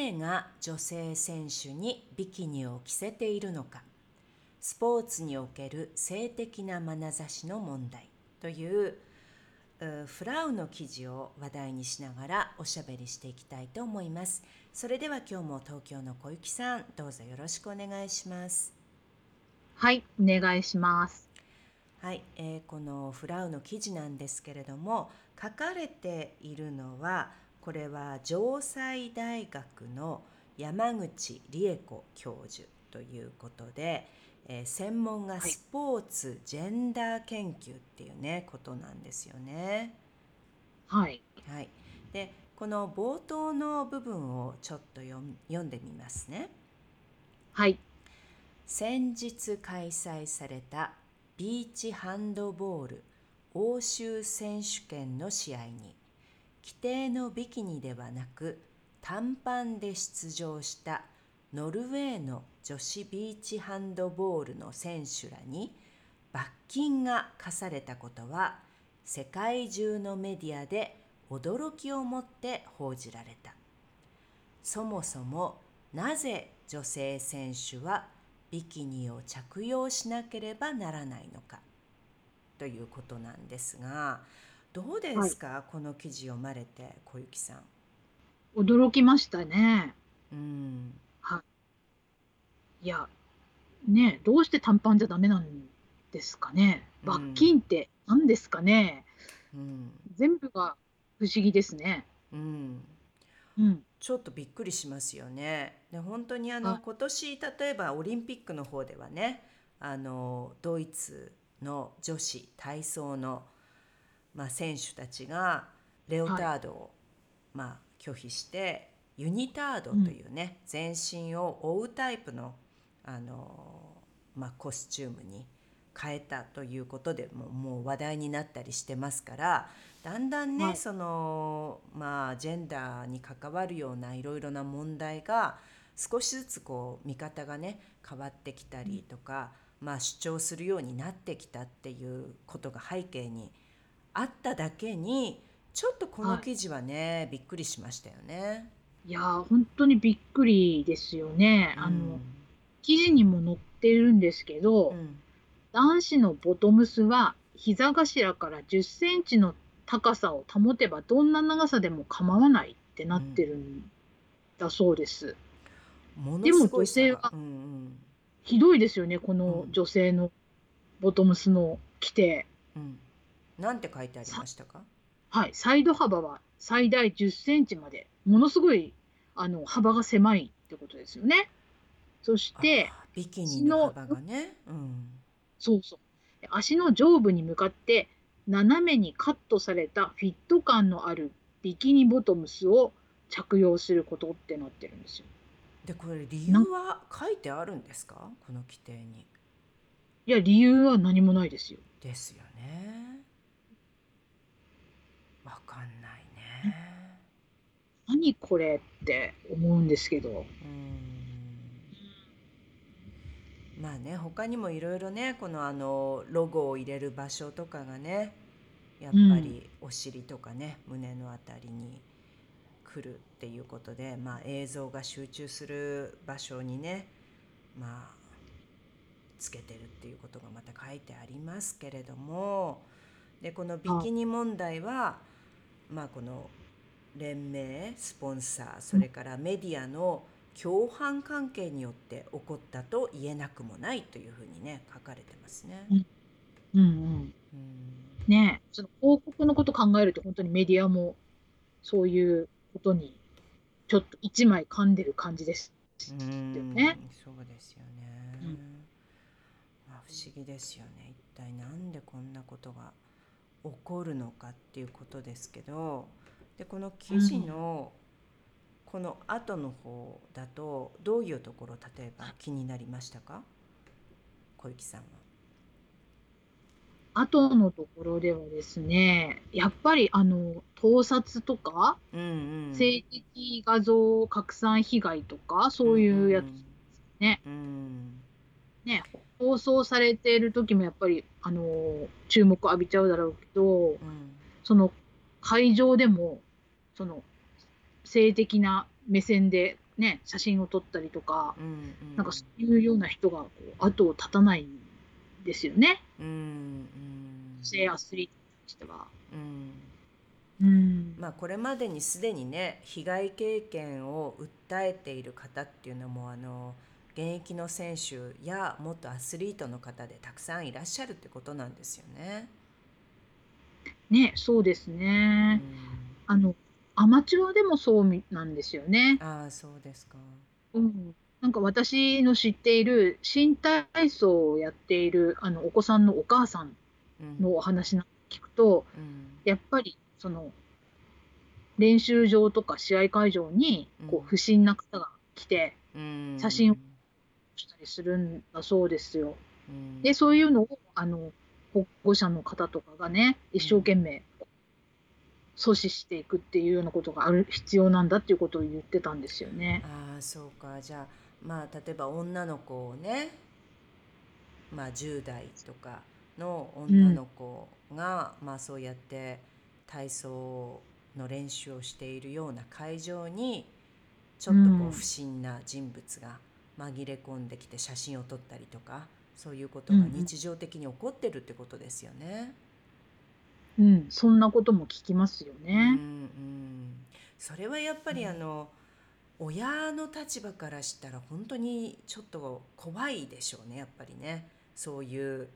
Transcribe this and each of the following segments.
誰が女性選手にビキニを着せているのか。スポーツにおける性的な眼差しの問題というフラウの記事を話題にしながらおしゃべりしていきたいと思います。それでは今日も東京の小雪さんどうぞよろしくお願いします。はいお願いします。はい、えー、このフラウの記事なんですけれども書かれているのはこれは城西大学の山口理恵子教授ということで、えー、専門がスポーツ、はい、ジェンダー研究っていうねことなんですよね。はい、はい、でこの冒頭の部分をちょっと読んでみますね。はい。先日開催されたビーチハンドボール欧州選手権の試合に規定のビキニではなく短パンで出場したノルウェーの女子ビーチハンドボールの選手らに罰金が課されたことは世界中のメディアで驚きをもって報じられた。そもそもなぜ女性選手はビキニを着用しなければならないのかということなんですがどうですか、はい、この記事読まれて小雪さん。驚きましたね。うん。はい。いや、ね、どうして短パンじゃダメなんですかね？罰金って何ですかね？うん、全部が不思議ですね。うん。うん、ちょっとびっくりしますよね。で本当にあの今年例えばオリンピックの方ではねあのドイツの女子体操のまあ、選手たちがレオタードを、はい、まあ、拒否してユニタードというね、うん、全身を覆うタイプのあの、まあ、コスチュームに変えたということでももう話題になったりしてますからだんだんね、はい、そのまあジェンダーに関わるようないろいろな問題が少しずつこう見方がね変わってきたりとか、まあ、主張するようになってきたっていうことが背景にあっただけにちょっとこの記事はね、びっくりしましたよね。いやー、本当にびっくりですよね。あの、記事にも載ってるんですけど、うん男子のボトムスは膝頭から10センチの高さを保てばどんな長さでも構わないってなってるんだそうです。でも女性はひどいですよね、この女性のボトムスの規定。うんなんて書いてありましたか？はい、サイド幅は最大10センチまで、ものすごいあの幅が狭いってことですよね。そして、ビキニの幅がね、うん、そうそう。足の上部に向かって斜めにカットされたフィット感のあるビキニボトムスを着用することってなってるんですよ。でこれ理由は書いてあるんですか？この規定に。いや理由は何もないですよ。ですよね。わかんないね。何これって思うんですけど。うんまあね他にもいろいろねこのあのロゴを入れる場所とかがねやっぱりお尻とかね、胸のあたりに来るっていうことで、まあ、映像が集中する場所にねまあつけてるっていうことがまた書いてありますけれどもでこのビキニ問題はまあ、この連盟スポンサーそれからメディアの共犯関係によって起こったと言えなくもないというふうにね書かれてますね。うんうんうんねその広告のこと考えると本当にメディアもそういうことにちょっと一枚噛んでる感じですよね。そうですよね。うん、まあ、不思議ですよね一体なんでこんなことが起こるのかっていうことですけどでこの記事のこの後の方だとどういうところ例えば気になりましたか？小雪さんは。後のところではですね、やっぱりあの盗撮とか、うんうん、性的画像拡散被害とか、そういうやつ、ね。うんね、放送されている時もやっぱりあの注目を浴びちゃうだろうけど、うん。その会場でもその性的な目線で、ね、写真を撮ったりとか、うんうんなんかそういうような人がこう後を絶たないんですよね、うんうん女性アスリートとしては。うんうんまあこれまでにすでにね被害経験を訴えている方っていうのもあの現役の選手や元アスリートの方でたくさんいらっしゃるってことなんですよね。ね、そうですうね。んあの、アマチュアでもそうみなんですよね。ああそうですか。うん。なんか私の知っている新体操をやっているあのお子さんのお母さんうんのお話な聞くと、うんやっぱりその練習場とか試合会場にこう不審な方が来てうん写真をしたりするんだそうですよ。うんで、そういうのをあの保護者の方とかがね、一生懸命阻止していくっていうようなことがある必要なんだっていうことを言ってたんですよね。ああそうかじゃあまあ例えば女の子をねまあ10代とかの女の子が、まあそうやって体操の練習をしているような会場にちょっとこうんう不審な人物が紛れ込んできて写真を撮ったりとかそういうことがうんうん日常的に起こってるってことですよね。うん、そんなことも聞きますようんね。うん、それはやっぱりあの、親の立場からしたら本当にちょっと怖いでしょうねやっぱりね。そういう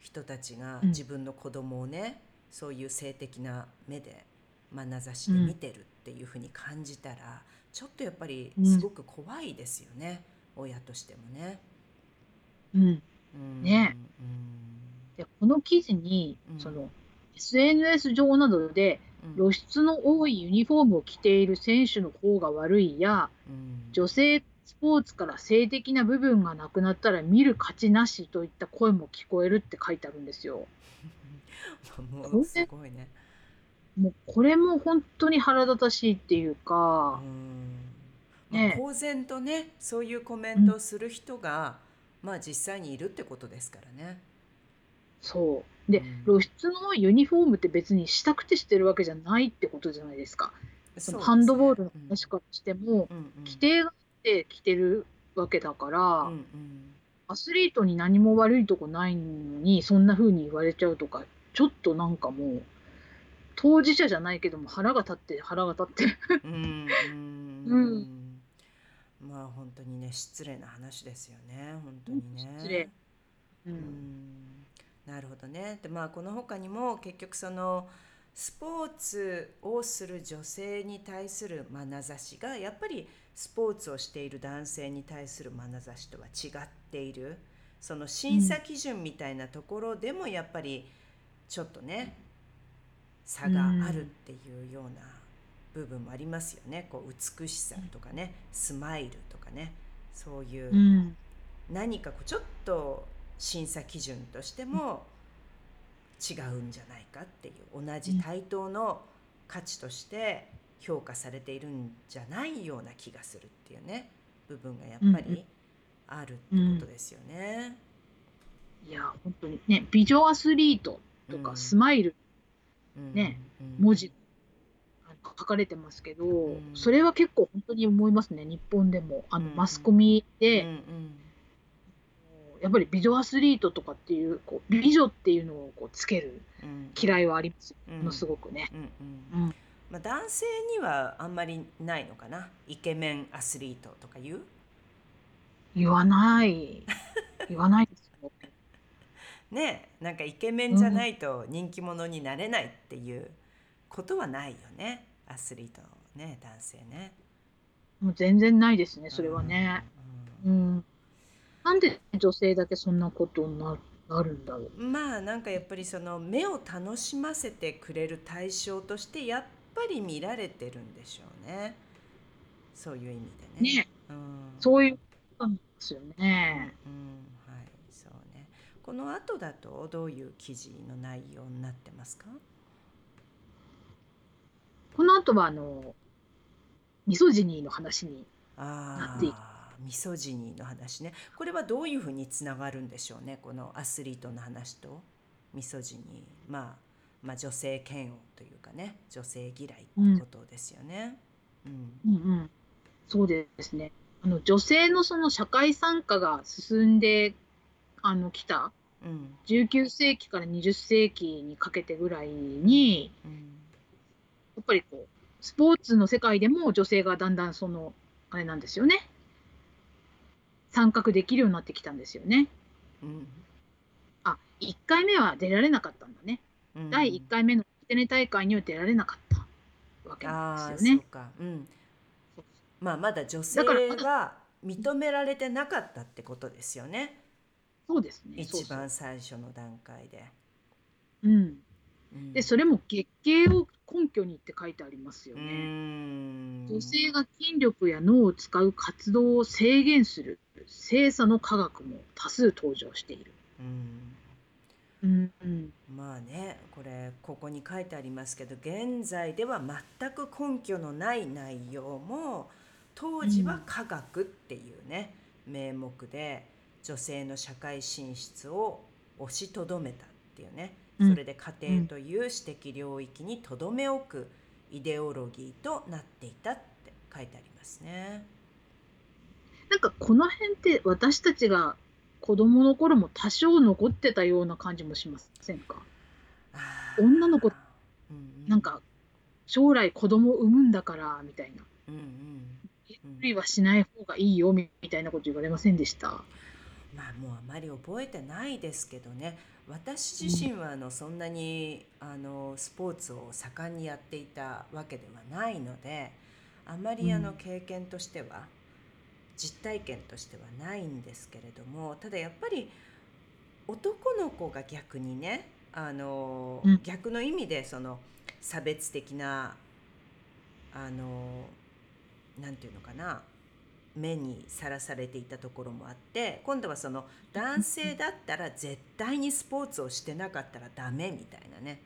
人たちがうん。自分の子供をね、そういう性的な目で眼差しで見てるっていうふうに感じたら、ちょっとやっぱりすごく怖いですよね、親としてもね。うん、うん。ね。うん。でこの記事に、うん。その SNS 上などでうん露出の多いユニフォームを着ている選手の方が悪いやうん女性スポーツから性的な部分がなくなったら見る価値なしといった声も聞こえるって書いてあるんですよ。すごいね。もうこれも本当に腹立たしいっていうか、うんまあね公然とねそういうコメントをする人が、まあ実際にいるってことですからね。そう。で、うん。露出のユニフォームって別にしたくてしてるわけじゃないってことじゃないですか。そのね。ハンドボールの話からしても、うんうん。規定があって着てるわけだから、うんうん。アスリートに何も悪いとこないのに、そんな風に言われちゃうとか、ちょっとなんかもう、当事者じゃないけども腹が立って腹が立って。うんうん。うん。まあ本当にね失礼な話ですよね。本当にね。失礼。ううんんなるほどね。でまあこの他にも結局そのスポーツをする女性に対する眼差しがやっぱりスポーツをしている男性に対する眼差しとは違っているその審査基準みたいなところでもやっぱりちょっとね差があるっていうような部分もありますよね。こう美しさとかねスマイルとかねそういう。うん何かこうちょっと審査基準としても違うんじゃないかっていう同じ対等の価値として評価されているんじゃないような気がするっていうね部分がやっぱうんうん。りあるってことですよね。いや、本当にね、美女アスリートとかうん。スマイルうん。ねうん。文字書かれてますけど、ん。それは結構本当に思いますね、日本でも。あのうんマスコミうんで、うんやっぱり美女アスリートとかっていう、こう美女っていうのをこうつけるうん。嫌いはありますよ、うん。ものすごくね。うんうんうん。まあ、男性にはあんまりないのかな？イケメンアスリートとか言う？言わない、言わないですよ。ねえなんかイケメンじゃないと人気者になれないっていうことはないよね。アスリートのね男性ね。もう全然ないですね、それはね。ううん。ん。なんで女性だけそんなことにななるんだろう？まあなんかやっぱりその目を楽しませてくれる対象としてやっぱり見られてるんでしょうねそういう意味でね。ね、うん、そういうことなんですよね。うんはいそうねこの後だとどういう記事の内容になってますか？この後はあのミソジニーの話になっていくミソジニーの話ね。これはどういうふうにつながるんでしょうねこのアスリートの話と。ミソジニー、まあ、まあ女性嫌悪というかね女性嫌いってことですよね。うん。うんうん、そうですね。あの女性のその社会参加が進んであの来たうん。19世紀から20世紀にかけてぐらいにうん。やっぱりこうスポーツの世界でも女性がだんだんそのあれなんですよね参画できるようになってきたんですよね。うんあ1回目は出られなかったんだね。うん第1回目のアテネ大会には出られなかったわけなんですよね。そうか、うん、まあまだ女性が認められてなかったってことですよねそうですね。一番最初の段階で。うん、うんでそれも月経を根拠にって書いてありますようね。ん女性が筋力や脳を使う活動を制限する性差の科学も多数登場している。うんうんうんまあねこれここに書いてありますけど現在では全く根拠のない内容も当時は科学っていうね、名目で女性の社会進出を押しとどめたっていうねうんそれで家庭という私的領域にとどめ置くイデオロギーとなっていたって書いてありますね。なんかこの辺って私たちが子供の頃も多少残ってたような感じもしませんか？女の子なんか将来子供を産むんだからみたいな。うんうん。うんはしない方がいいよみたいなこと言われませんでした？まあもうあまり覚えてないですけどね。私自身はあのそんなにあのスポーツを盛んにやっていたわけではないのであまりあのうん。経験としては実体験としてはないんですけれどもただやっぱり男の子が逆にねあの、うん。逆の意味でその差別的なあのなんていうのかな目にさらされていたところもあって今度はその男性だったら絶対にスポーツをしてなかったらダメみたいなね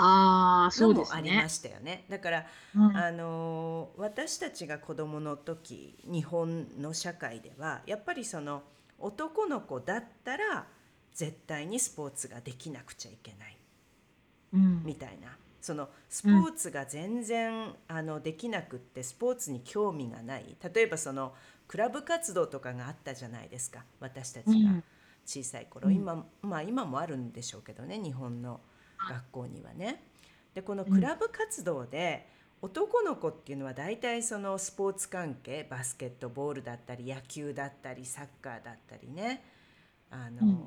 ああ、そうですのもありまね。したよね。だからうん。あの私たちが子どもの時日本の社会ではやっぱりその男の子だったら絶対にスポーツができなくちゃいけない。うん。みたいな。そのスポーツが全然、あのできなくってスポーツに興味がない。例えばそのクラブ活動とかがあったじゃないですか私たちが。うん。小さい頃、うん。今まあ今もあるんでしょうけどね日本の学校にはね。でこのクラブ活動で、男の子っていうのは大体そのスポーツ関係バスケットボールだったり野球だったりサッカーだったりね。あの、うん。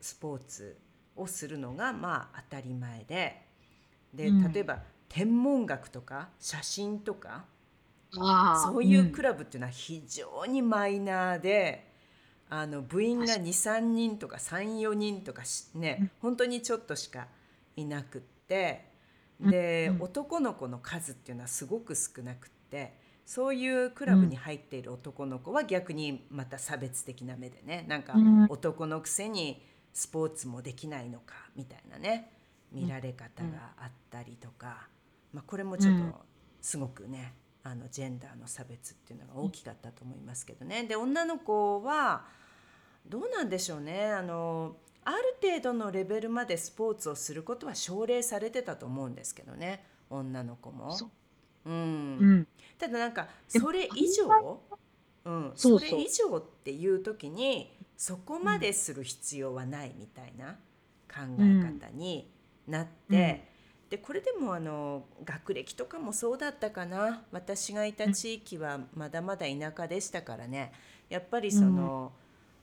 スポーツをするのがまあ当たり前で。でうん。例えば天文学とか写真とかそういうクラブっていうのは非常にマイナーで。あの部員が23人とか34人とかしね、うん。本当にちょっとしかいなくってで、うん。男の子の数っていうのはすごく少なくってそういうクラブに入っている男の子は逆にまた差別的な目でねなんかうん。男のくせにスポーツもできないのかみたいなね見られ方があったりとか、まあ、これもちょっうん。とすごくねあのジェンダーの差別っていうのが大きかったと思いますけどね。で女の子はどうなんでしょうね。あのある程度のレベルまでスポーツをすることは奨励されてたと思うんですけどね女の子も。そう。うん。うん、ただなんかそれ以上、うん、それ以上っていう時にそこまでする必要はないみたいな考え方になって、でこれでもあの学歴とかもそうだったかな。私がいた地域はまだまだ田舎でしたからね。やっぱりその、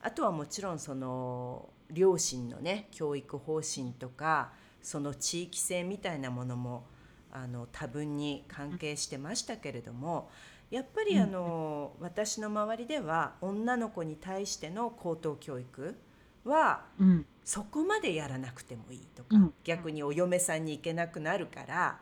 あとはもちろんその両親のね教育方針とかその地域性みたいなものもあの多分に関係してましたけれどもやっぱりあの、私の周りでは女の子に対しての高等教育はうん。そこまでやらなくてもいいとか、うん。逆にお嫁さんに行けなくなるから、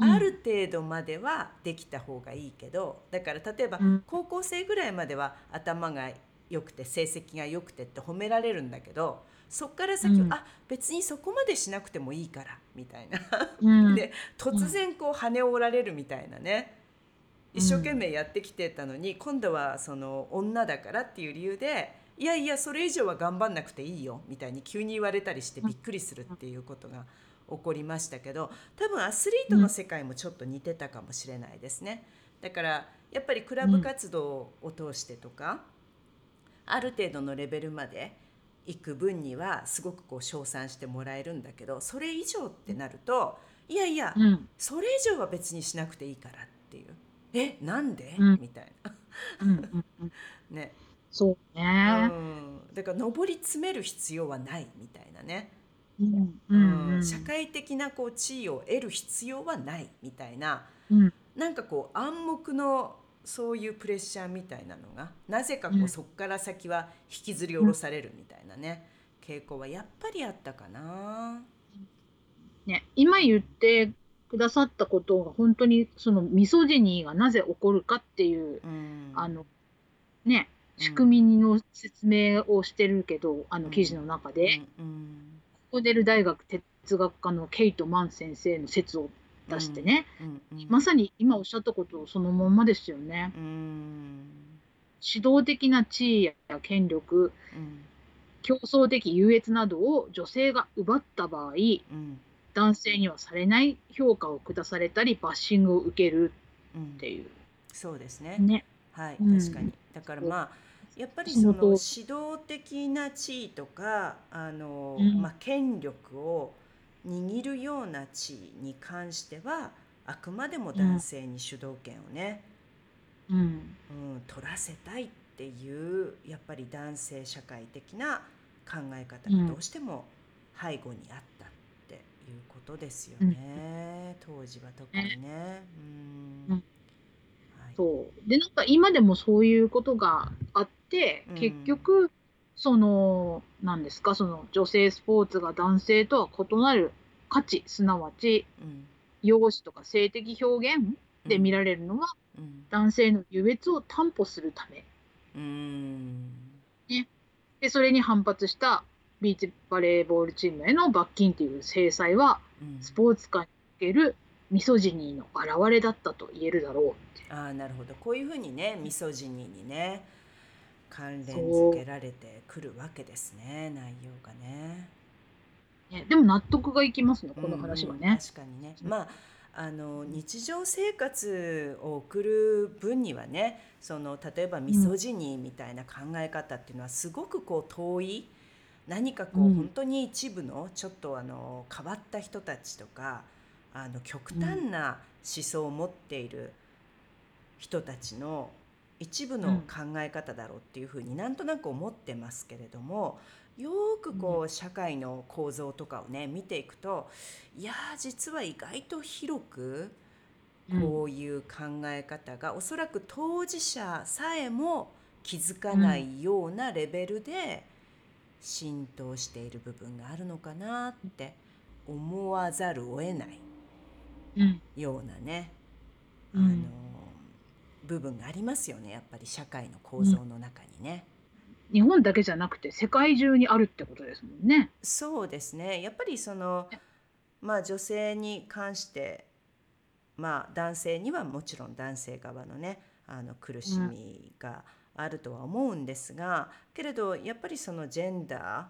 うん。ある程度まではできた方がいいけどだから例えばうん。高校生ぐらいまでは頭が良くて成績が良くてって褒められるんだけどそっから先は、うん。あ別にそこまでしなくてもいいからみたいな。うん。で突然こう羽を折られるみたいなね。一生懸命やってきてたのに、今度はその女だからっていう理由でいやいやそれ以上は頑張んなくていいよみたいに急に言われたりしてびっくりするっていうことが起こりましたけど多分アスリートの世界もちょっと似てたかもしれないですね。だからやっぱりクラブ活動を通してとか、ある程度のレベルまで行く分にはすごくこう称賛してもらえるんだけどそれ以上ってなるといやいや、うん。それ以上は別にしなくていいからっていう。えなんで、うん。みたいな。ね、そううね。ん、だから上り詰める必要はないみたいなね、うんううん。うん。社会的なこう地位を得る必要はないみたいな。うん。なんかこう暗黙のそういうプレッシャーみたいなのがなぜかこううんそこから先は引きずり下ろされるみたいなね。傾向はやっぱりあったかな。ね、今言ってくださったことが本当にそのミソジニーがなぜ起こるかっていう、うん。あのねうん。仕組みの説明をしてるけど、あの記事の中で、うん。コーネル大学哲学科のケイト・マン先生の説を出してね、まさに今おっしゃったことそのまんまですよね。うん指導的な地位や権力、うん競争的優越などを女性が奪った場合、うん男性にはされない評価を下されたり、バッシングを受けるうんっていう。そうですね。ね。はい、うん確かに。だからまあやっぱりその指導的な地位とかあの、うんまあ権力を握るような地位に関してはあくまでも男性に主導権をね、うん。うん取らせたいっていうやっぱり男性社会的な考え方がどうしても背後にあったっていうことですよね、当時は特にね。うん。うん。はい。そう。で、なんか今でもそういうことがあってうん、結局、その、なんですか、その女性スポーツが男性とは異なる価値、すなわち、うん。容姿とか性的表現で見られるのは、うん。男性の優越を担保するため。うん。で、それに反発したビーチバレーボールチームへの罰金という制裁は、うん。スポーツ界におけるミソジニーの表れだったと言えるだろうって。ああなるほど。こういうふうにねミソジニーにね関連付けられてくるわけですね内容がね。ね、でも納得がいきますね、この話はうんうんね。確かにねまああの日常生活を送る分にはねその例えばミソジニーみたいな考え方っていうのはすごくこう遠い何かこう、うん本当に一部のちょっとあの変わった人たちとかあの極端な思想を持っている人たちの一部の考え方だろうっていうふうになんとなく思ってますけれどもよーくこう社会の構造とかをね見ていくといやー実は意外と広くこういう考え方が、おそらく当事者さえも気づかないようなレベルで浸透している部分があるのかなって思わざるを得ないうん。ようなね、うん。あの部分がありますよね。やっぱり社会の構造の中にね。日本だけじゃなくて世界中にあるってことですもんね。そうですね。やっぱりそのまあ女性に関してまあ男性にはもちろん男性側のねあの苦しみがあるとは思うんですが、けれどやっぱりそのジェンダ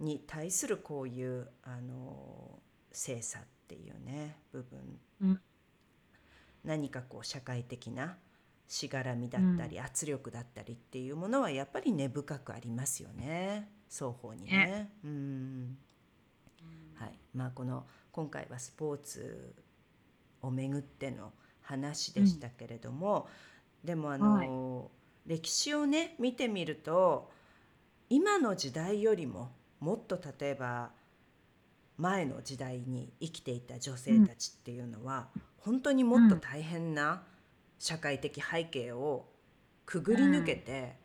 ーに対するこういうあの性差っていうね部分、うん何かこう社会的なしがらみだったり、圧力だったりっていうものはやっぱり根深くありますよね。双方にね。うん。はい。まあ、この今回はスポーツをめぐっての話でしたけれども、でもあの、歴史をね見てみると今の時代よりももっと例えば前の時代に生きていた女性たちっていうのは、本当にもっと大変な社会的背景をくぐり抜けて、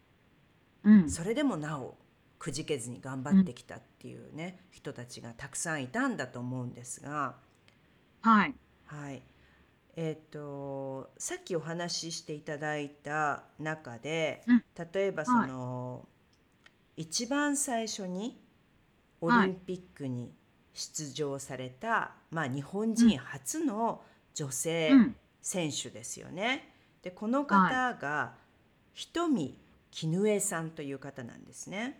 うん。それでもなおくじけずに頑張ってきたっていうね、人たちがたくさんいたんだと思うんですが、はい。はい。えっ、とさっきお話ししていただいた中で、うん。例えばそはい。の、一番最初にオはい。リンピックに出場された、まあ日本人初の女性うん。選手ですよね。でこの方が瞳絹江さんという方なんですね。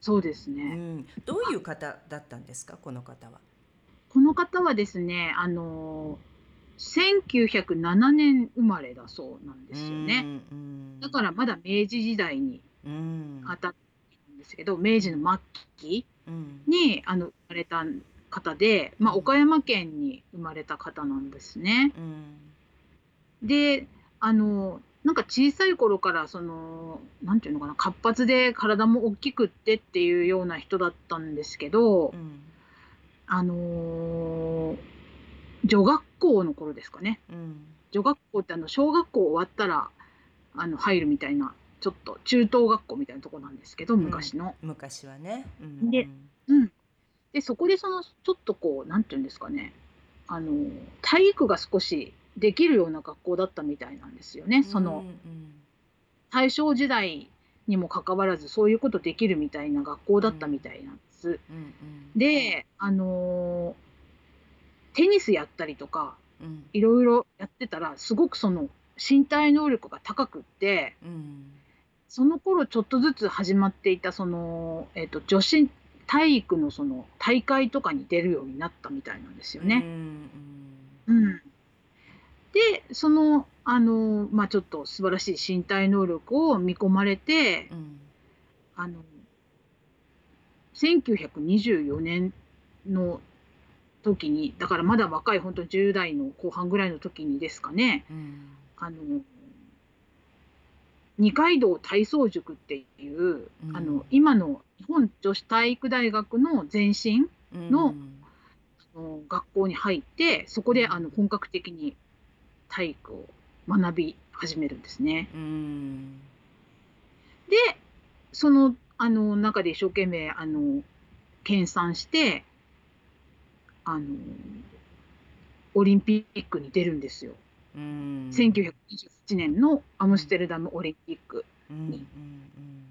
そうですうね。ん、どういう方だったんですかこの方は？この方はですね、あの1907年生まれだそうなんですよね。だからまだ明治時代にうん当たっですけど、明治の末期うん。にあの生まれた方で、まあ、うん。岡山県に生まれた方なんですね。うん。で、あの、なんか小さい頃から、その、なんていうのかな、活発で体も大きくってっていうような人だったんですけど、うん。あのー女学校の頃ですかね。うん。女学校ってあの、小学校終わったら、あの、入るみたいな、ちょっと中等学校みたいなとこなんですけど、昔の。昔はね。うんでうん。で、そこでその、ちょっとこう、なんていうんですかね、あの、体育が少しできるような学校だったみたいなんですよね。その、大正時代にもかかわらず、そういうことできるみたいな学校だったみたいなんです。うんうんで、あのテニスやったりとか、うんいろいろやってたら、すごくその、身体能力が高くって、うんその頃ちょっとずつ始まっていたその、えっと女子体育のその大会とかに出るようになったみたいなんですようんね。うん。でそのあの、まあ、ちょっと素晴らしい身体能力を見込まれてうん。うんあの1924年の時にだからまだ若い本当に10代の後半ぐらいの時にですかね。うん。あの二階堂体操塾っていう、うんあの今の日本女子体育大学の前身うんのあの学校に入ってそこでうんあの本格的に体育を学び始めるんですね。うんでそのあの中で一生懸命あの研鑽してあのオリンピックに出るんですよ。うん。1928年のアムステルダムオリンピック。うんうんうん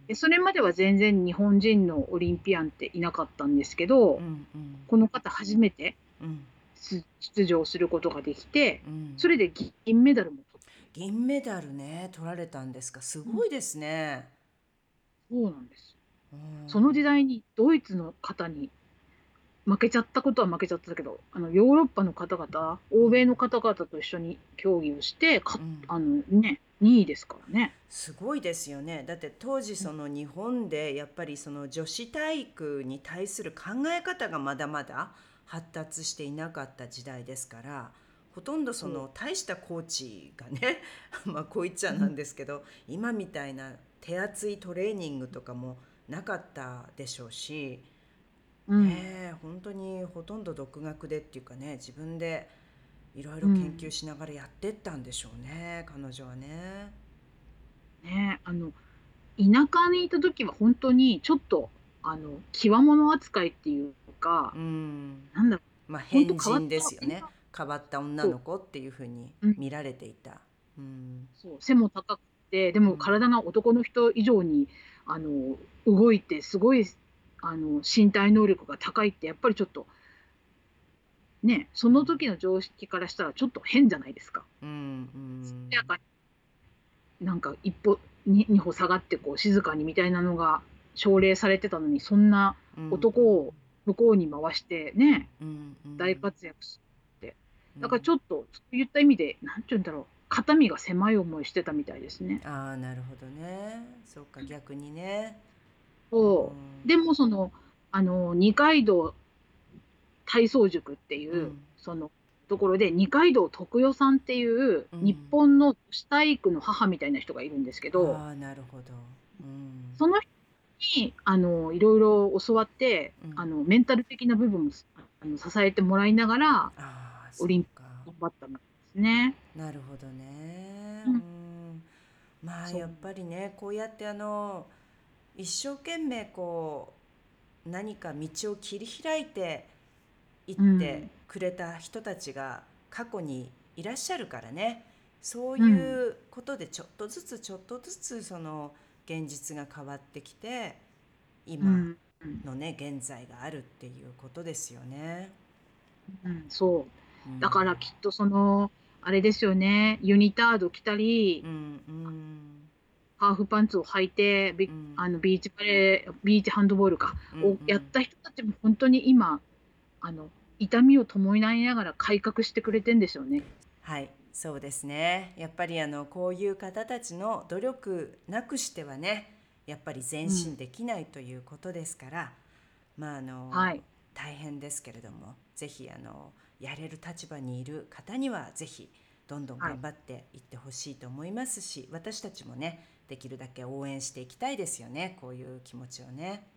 でそれまでは全然日本人のオリンピアンっていなかったんですけど、うんこの方初めてうん。出出場することができてうん。それで銀メダルも取っ銀メダルね取られたんですか。すごいですね。たそうなんです。うん。その時代にドイツの方に負けちゃったことは負けちゃったけどあのヨーロッパの方々欧米の方々と一緒に競技をしてかうん。あのね2位ですからね。すごいですよね。だって当時その日本でやっぱりその女子体育に対する考え方がまだまだ発達していなかった時代ですからほとんどその大したコーチがね まあこう言っちゃなんですけど今みたいな手厚いトレーニングとかもなかったでしょうし、うん。ねえ本当にほとんど独学でっていうかね自分でいろいろ研究しながらやってったんでしょうね、彼女はね。ねあの田舎にいた時は本当にちょっとあの極物扱いっていうか、うん。なんだろまあ、変人ですよね。変わった女の子っていうふうにうん。見られていた。うん。うそう背も高くてでも体が男の人以上にあの動いてすごいあの身体能力が高いってやっぱりちょっとねその時の常識からしたらちょっと変じゃないですか。うんうん。やかに。なんか一歩に二歩下がってこう静かにみたいなのが奨励されてたのにそんな男を向こうに回してねうんうん。大活躍しうん。だからちょっとそういった意味でなんて言うんだろう。肩身が狭い思いしてたみたいですね。ああなるほどね。そうか逆にね。そう。うん。でもそのあの二階堂体操塾っていう、うん。そのところで二階堂徳代さんっていう、うん。日本の女子体育の母みたいな人がいるんですけど、ああなるほど。うん。その人にあのいろいろ教わって、うん。あのメンタル的な部分もあの支えてもらいながらオリンそうか。頑張ったんですね。なるほどね。ううん。んまあやっぱりねこうやってあの一生懸命こう何か道を切り開いていってくれた人たちが過去にいらっしゃるからね。そういうことでちょっとずつちょっとずつその現実が変わってきてう今ん。のね現在があるっていうことですよね。うん、そう。うん。だからきっとそのあれですよね。ユニタード着たり、うんうんハーフパンツを履いてビ,、うん。あのビーチバレービーチハンドボールか、うんうん。をやった人たちも本当に今あの痛みを伴いながら改革してくれてんでしょうね。はい。そうですね。やっぱりあのこういう方たちの努力なくしてはねやっぱり前進できないということですから、まああの、はい。大変ですけれどもぜひあのやれる立場にいる方にはぜひどんどんはい。頑張っていってほしいと思いますし、私たちもねできるだけ応援していきたいですよねこういう気持ちをね。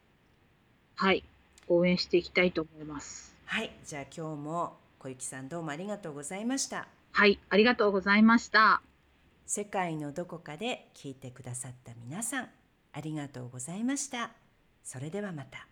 はい応援していきたいと思います。はいじゃあ今日も小雪さんどうもありがとうございました。はいありがとうございました。世界のどこかで聞いてくださった皆さんありがとうございました。それではまた。